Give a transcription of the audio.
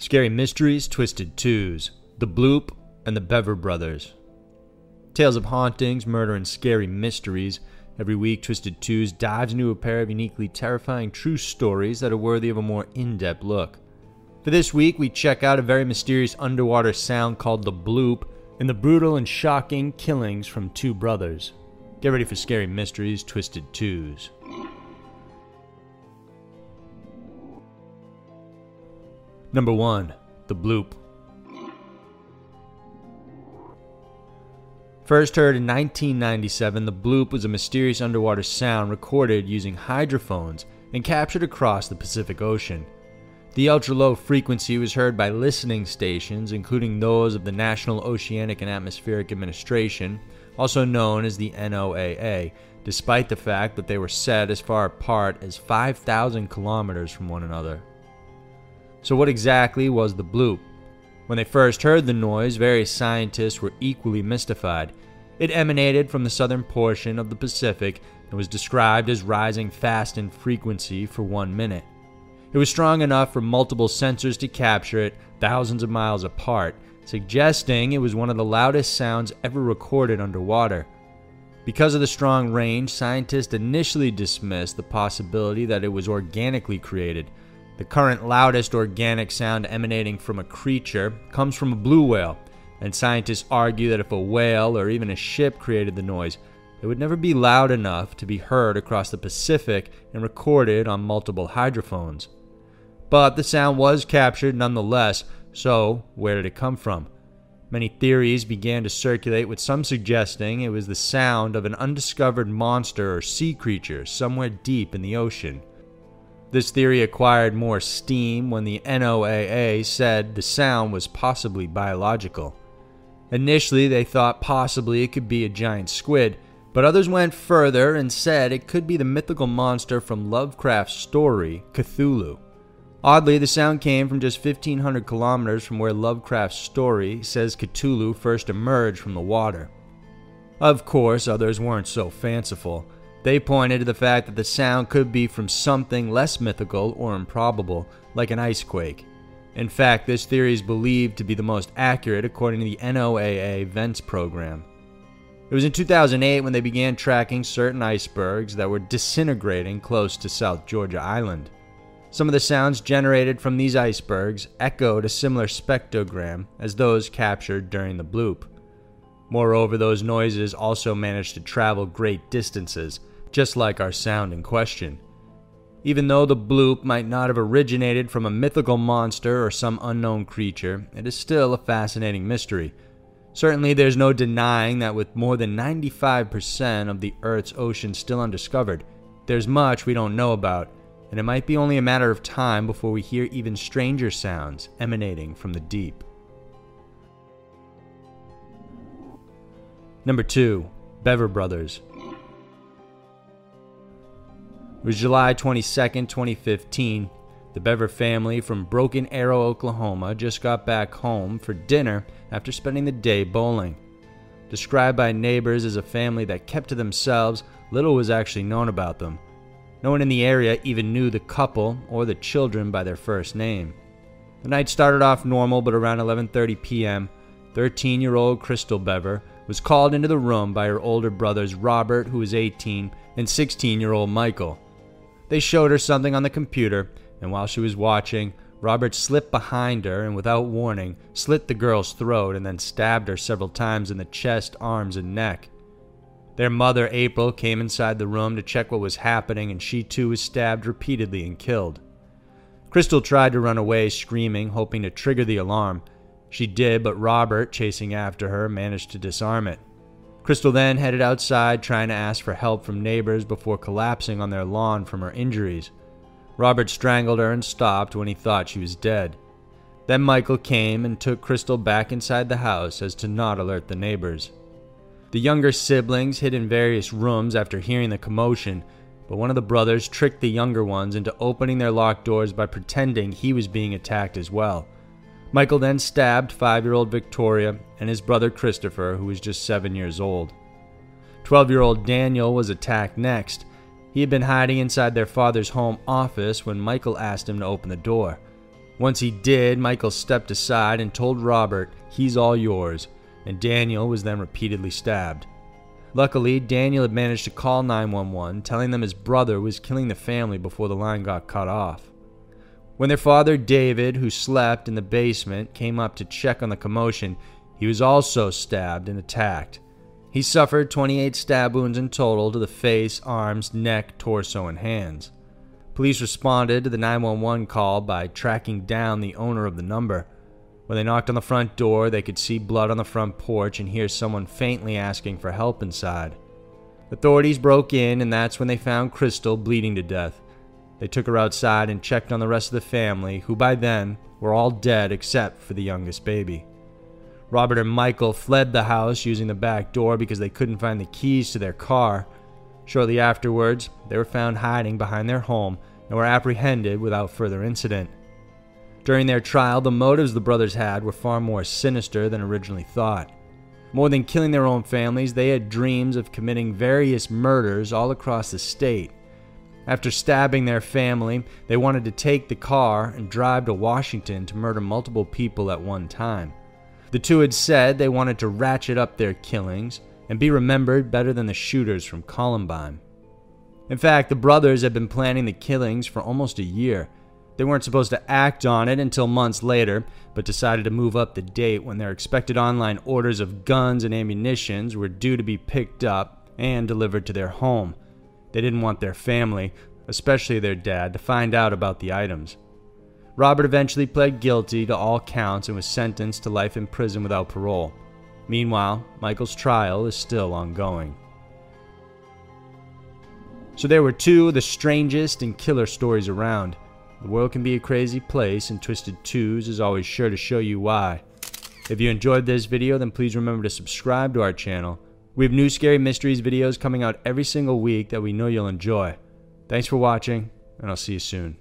Scary Mysteries, Twisted Twos, The Bloop, and The Bever Brothers. Tales of hauntings, murder, and scary mysteries. Every week, Twisted Twos dives into a pair of uniquely terrifying true stories that are worthy of a more in depth look. For this week, we check out a very mysterious underwater sound called the bloop and the brutal and shocking killings from two brothers. Get ready for Scary Mysteries, Twisted Twos. Number 1. The Bloop. First heard in 1997, the bloop was a mysterious underwater sound recorded using hydrophones and captured across the Pacific Ocean. The ultra low frequency was heard by listening stations, including those of the National Oceanic and Atmospheric Administration, also known as the NOAA, despite the fact that they were set as far apart as 5,000 kilometers from one another. So, what exactly was the bloop? When they first heard the noise, various scientists were equally mystified. It emanated from the southern portion of the Pacific and was described as rising fast in frequency for one minute. It was strong enough for multiple sensors to capture it thousands of miles apart, suggesting it was one of the loudest sounds ever recorded underwater. Because of the strong range, scientists initially dismissed the possibility that it was organically created, the current loudest organic sound emanating from a creature comes from a blue whale, and scientists argue that if a whale or even a ship created the noise, it would never be loud enough to be heard across the Pacific and recorded on multiple hydrophones. But the sound was captured nonetheless, so where did it come from? Many theories began to circulate, with some suggesting it was the sound of an undiscovered monster or sea creature somewhere deep in the ocean. This theory acquired more steam when the NOAA said the sound was possibly biological. Initially, they thought possibly it could be a giant squid, but others went further and said it could be the mythical monster from Lovecraft's story, Cthulhu. Oddly, the sound came from just 1500 kilometers from where Lovecraft's story says Cthulhu first emerged from the water. Of course, others weren't so fanciful. They pointed to the fact that the sound could be from something less mythical or improbable, like an ice quake. In fact, this theory is believed to be the most accurate according to the NOAA VENTS program. It was in 2008 when they began tracking certain icebergs that were disintegrating close to South Georgia Island. Some of the sounds generated from these icebergs echoed a similar spectrogram as those captured during the bloop. Moreover, those noises also managed to travel great distances, just like our sound in question. Even though the bloop might not have originated from a mythical monster or some unknown creature, it is still a fascinating mystery. Certainly, there's no denying that with more than 95% of the Earth's ocean still undiscovered, there's much we don't know about, and it might be only a matter of time before we hear even stranger sounds emanating from the deep. Number 2. Bever Brothers. It was July 22, 2015. The Bever family from Broken Arrow, Oklahoma just got back home for dinner after spending the day bowling. Described by neighbors as a family that kept to themselves, little was actually known about them. No one in the area even knew the couple or the children by their first name. The night started off normal, but around 11:30 p.m., 13-year-old Crystal Bever was called into the room by her older brothers Robert, who was 18, and 16-year-old Michael. They showed her something on the computer, and while she was watching, Robert slipped behind her and, without warning, slit the girl's throat and then stabbed her several times in the chest, arms, and neck. Their mother, April, came inside the room to check what was happening, and she too was stabbed repeatedly and killed. Crystal tried to run away, screaming, hoping to trigger the alarm. She did, but Robert, chasing after her, managed to disarm it. Crystal then headed outside trying to ask for help from neighbors before collapsing on their lawn from her injuries. Robert strangled her and stopped when he thought she was dead. Then Michael came and took Crystal back inside the house as to not alert the neighbors. The younger siblings hid in various rooms after hearing the commotion, but one of the brothers tricked the younger ones into opening their locked doors by pretending he was being attacked as well. Michael then stabbed five year old Victoria and his brother Christopher, who was just seven years old. 12 year old Daniel was attacked next. He had been hiding inside their father's home office when Michael asked him to open the door. Once he did, Michael stepped aside and told Robert, He's all yours, and Daniel was then repeatedly stabbed. Luckily, Daniel had managed to call 911, telling them his brother was killing the family before the line got cut off. When their father, David, who slept in the basement, came up to check on the commotion, he was also stabbed and attacked. He suffered 28 stab wounds in total to the face, arms, neck, torso, and hands. Police responded to the 911 call by tracking down the owner of the number. When they knocked on the front door, they could see blood on the front porch and hear someone faintly asking for help inside. Authorities broke in, and that's when they found Crystal bleeding to death. They took her outside and checked on the rest of the family, who by then were all dead except for the youngest baby. Robert and Michael fled the house using the back door because they couldn't find the keys to their car. Shortly afterwards, they were found hiding behind their home and were apprehended without further incident. During their trial, the motives the brothers had were far more sinister than originally thought. More than killing their own families, they had dreams of committing various murders all across the state. After stabbing their family, they wanted to take the car and drive to Washington to murder multiple people at one time. The two had said they wanted to ratchet up their killings and be remembered better than the shooters from Columbine. In fact, the brothers had been planning the killings for almost a year. They weren't supposed to act on it until months later, but decided to move up the date when their expected online orders of guns and ammunitions were due to be picked up and delivered to their home. They didn't want their family, especially their dad, to find out about the items. Robert eventually pled guilty to all counts and was sentenced to life in prison without parole. Meanwhile, Michael's trial is still ongoing. So there were two of the strangest and killer stories around. The world can be a crazy place, and Twisted Twos is always sure to show you why. If you enjoyed this video, then please remember to subscribe to our channel we have new Scary Mysteries videos coming out every single week that we know you'll enjoy. Thanks for watching, and I'll see you soon.